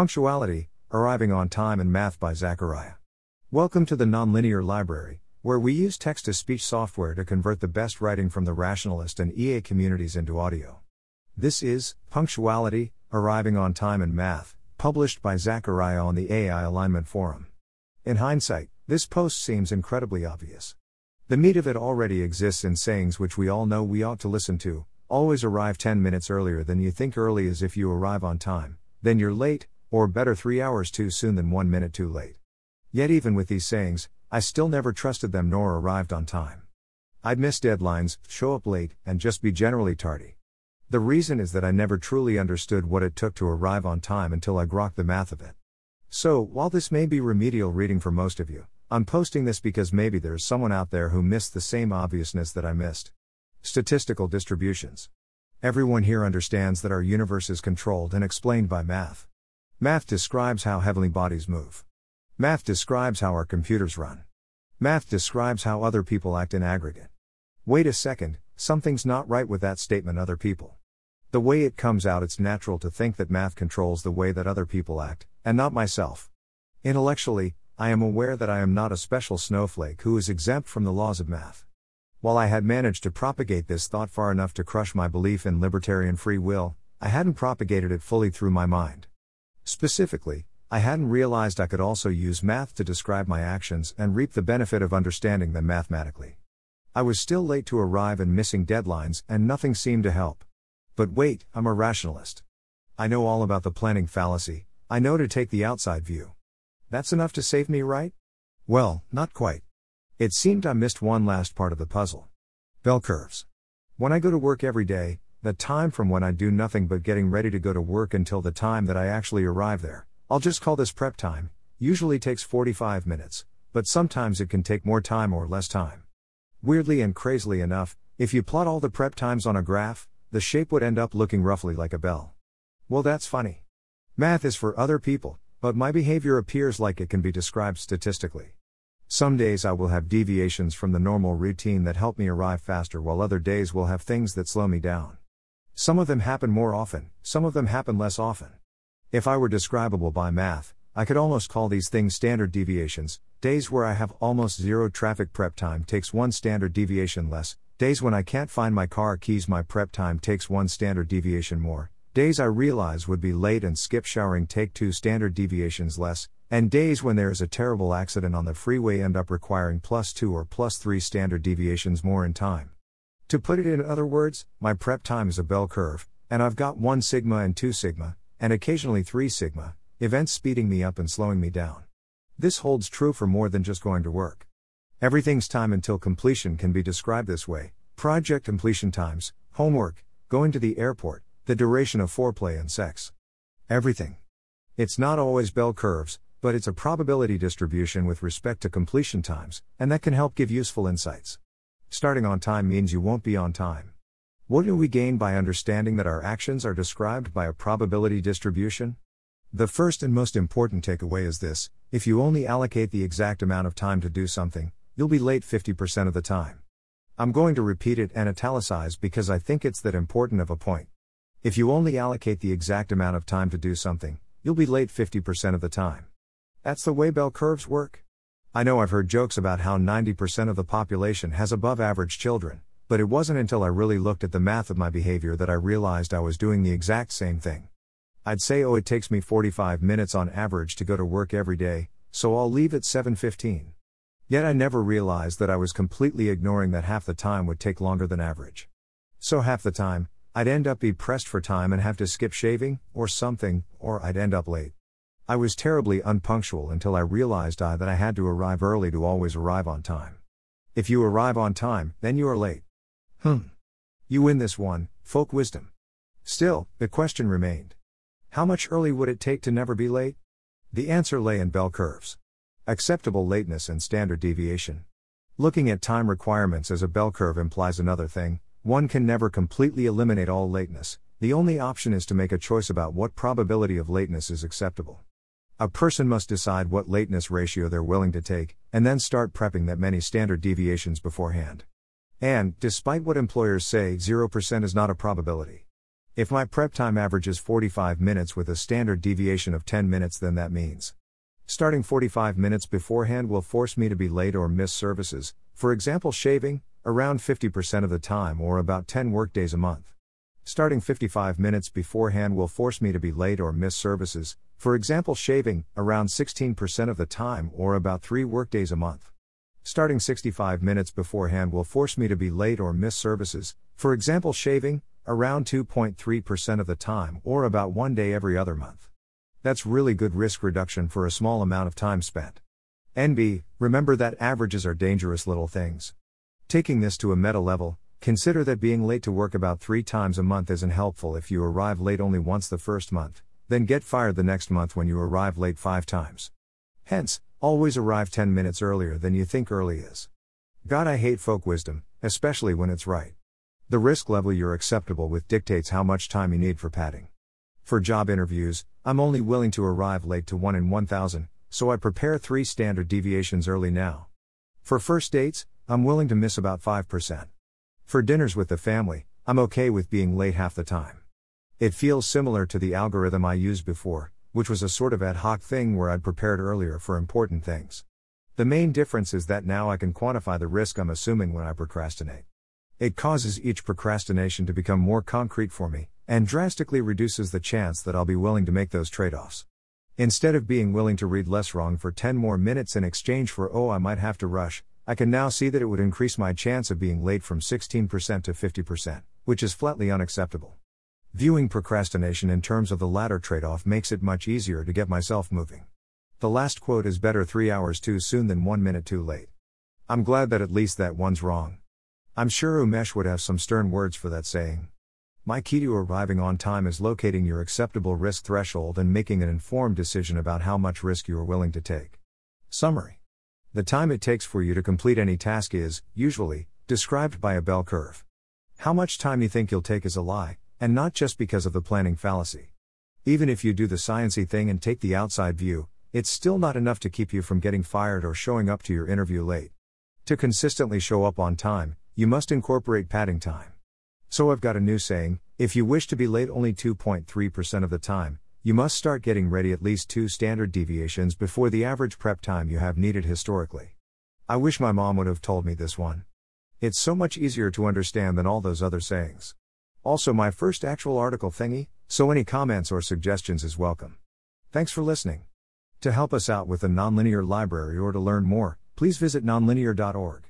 Punctuality, Arriving on Time and Math by Xachariah. Welcome to the Nonlinear Library, where we use text to speech software to convert the best writing from the rationalist and EA communities into audio. This is Punctuality, Arriving on Time and Math, published by Xachariah on the AI Alignment Forum. In hindsight, this post seems incredibly obvious. The meat of it already exists in sayings which we all know we ought to listen to always arrive 10 minutes earlier than you think early is if you arrive on time, then you're late, or better 3 hours too soon than 1 minute too late. Yet, even with these sayings, I still never trusted them nor arrived on time. I'd miss deadlines, show up late, and just be generally tardy. The reason is that I never truly understood what it took to arrive on time until I grokked the math of it. So, while this may be remedial reading for most of you, I'm posting this because maybe there's someone out there who missed the same obviousness that I missed. Statistical distributions. Everyone here understands that our universe is controlled and explained by math. Math describes how heavenly bodies move. Math describes how our computers run. Math describes how other people act in aggregate. Wait a second, something's not right with that statement, other people. The way it comes out, it's natural to think that math controls the way that other people act, and not myself. Intellectually, I am aware that I am not a special snowflake who is exempt from the laws of math. While I had managed to propagate this thought far enough to crush my belief in libertarian free will, I hadn't propagated it fully through my mind. Specifically, I hadn't realized I could also use math to describe my actions and reap the benefit of understanding them mathematically. I was still late to arrive and missing deadlines, and nothing seemed to help. But wait, I'm a rationalist. I know all about the planning fallacy, I know to take the outside view. That's enough to save me, right? Well, not quite. It seemed I missed one last part of the puzzle. Bell curves. When I go to work every day, the time from when I do nothing but getting ready to go to work until the time that I actually arrive there, I'll just call this prep time, usually takes 45 minutes, but sometimes it can take more time or less time. Weirdly and crazily enough, if you plot all the prep times on a graph, the shape would end up looking roughly like a bell. Well, that's funny. Math is for other people, but my behavior appears like it can be described statistically. Some days I will have deviations from the normal routine that help me arrive faster, while other days will have things that slow me down. Some of them happen more often, some of them happen less often. If I were describable by math, I could almost call these things standard deviations. Days where I have almost zero traffic prep time takes one standard deviation less. Days when I can't find my car keys, my prep time takes one standard deviation more. Days I realize would be late and skip showering take two standard deviations less. And days when there is a terrible accident on the freeway end up requiring plus two or plus three standard deviations more in time. To put it in other words, my prep time is a bell curve, and I've got 1 sigma and 2 sigma, and occasionally 3 sigma, events speeding me up and slowing me down. This holds true for more than just going to work. Everything's time until completion can be described this way project completion times, homework, going to the airport, the duration of foreplay and sex. Everything. It's not always bell curves, but it's a probability distribution with respect to completion times, and that can help give useful insights. Starting on time means you won't be on time. What do we gain by understanding that our actions are described by a probability distribution? The first and most important takeaway is this if you only allocate the exact amount of time to do something, you'll be late 50% of the time. I'm going to repeat it and italicize because I think it's that important of a point. If you only allocate the exact amount of time to do something, you'll be late 50% of the time. That's the way bell curves work. I know I've heard jokes about how 90% of the population has above average children, but it wasn't until I really looked at the math of my behavior that I realized I was doing the exact same thing. I'd say oh it takes me 45 minutes on average to go to work every day, so I'll leave at 7:15. Yet I never realized that I was completely ignoring that half the time would take longer than average. So half the time, I'd end up be pressed for time and have to skip shaving or something, or I'd end up late. I was terribly unpunctual until I realized I, that I had to arrive early to always arrive on time. If you arrive on time, then you are late. Hmm. You win this one, folk wisdom. Still, the question remained How much early would it take to never be late? The answer lay in bell curves. Acceptable lateness and standard deviation. Looking at time requirements as a bell curve implies another thing one can never completely eliminate all lateness, the only option is to make a choice about what probability of lateness is acceptable. A person must decide what lateness ratio they're willing to take, and then start prepping that many standard deviations beforehand. And, despite what employers say, 0% is not a probability. If my prep time averages 45 minutes with a standard deviation of 10 minutes, then that means starting 45 minutes beforehand will force me to be late or miss services, for example, shaving, around 50% of the time or about 10 workdays a month. Starting 55 minutes beforehand will force me to be late or miss services, for example, shaving, around 16% of the time or about 3 workdays a month. Starting 65 minutes beforehand will force me to be late or miss services, for example, shaving, around 2.3% of the time or about one day every other month. That's really good risk reduction for a small amount of time spent. NB, remember that averages are dangerous little things. Taking this to a meta level, consider that being late to work about three times a month isn't helpful if you arrive late only once the first month, then get fired the next month when you arrive late five times. Hence, always arrive 10 minutes earlier than you think early is. God, I hate folk wisdom, especially when it's right. The risk level you're acceptable with dictates how much time you need for padding. For job interviews, I'm only willing to arrive late to 1 in 1000, so I prepare 3 standard deviations early now. For first dates, I'm willing to miss about 5%. For dinners with the family, I'm okay with being late half the time. It feels similar to the algorithm I used before, which was a sort of ad hoc thing where I'd prepared earlier for important things. The main difference is that now I can quantify the risk I'm assuming when I procrastinate. It causes each procrastination to become more concrete for me, and drastically reduces the chance that I'll be willing to make those trade offs. Instead of being willing to read LessWrong for 10 more minutes in exchange for, oh, I might have to rush, I can now see that it would increase my chance of being late from 16% to 50%, which is flatly unacceptable. Viewing procrastination in terms of the latter trade off makes it much easier to get myself moving. The last quote is better three hours too soon than one minute too late. I'm glad that at least that one's wrong. I'm sure Umesh would have some stern words for that saying. My key to arriving on time is locating your acceptable risk threshold and making an informed decision about how much risk you are willing to take. Summary the time it takes for you to complete any task is, usually, described by a bell curve. How much time you think you'll take is a lie, and not just because of the planning fallacy. Even if you do the sciency thing and take the outside view, it's still not enough to keep you from getting fired or showing up to your interview late. To consistently show up on time, you must incorporate padding time. So I've got a new saying if you wish to be late only 2.3% of the time, you must start getting ready at least two standard deviations before the average prep time you have needed historically. I wish my mom would have told me this one. It's so much easier to understand than all those other sayings. Also, my first actual article thingy, so any comments or suggestions is welcome. Thanks for listening. To help us out with the Nonlinear Library or to learn more, please visit nonlinear.org.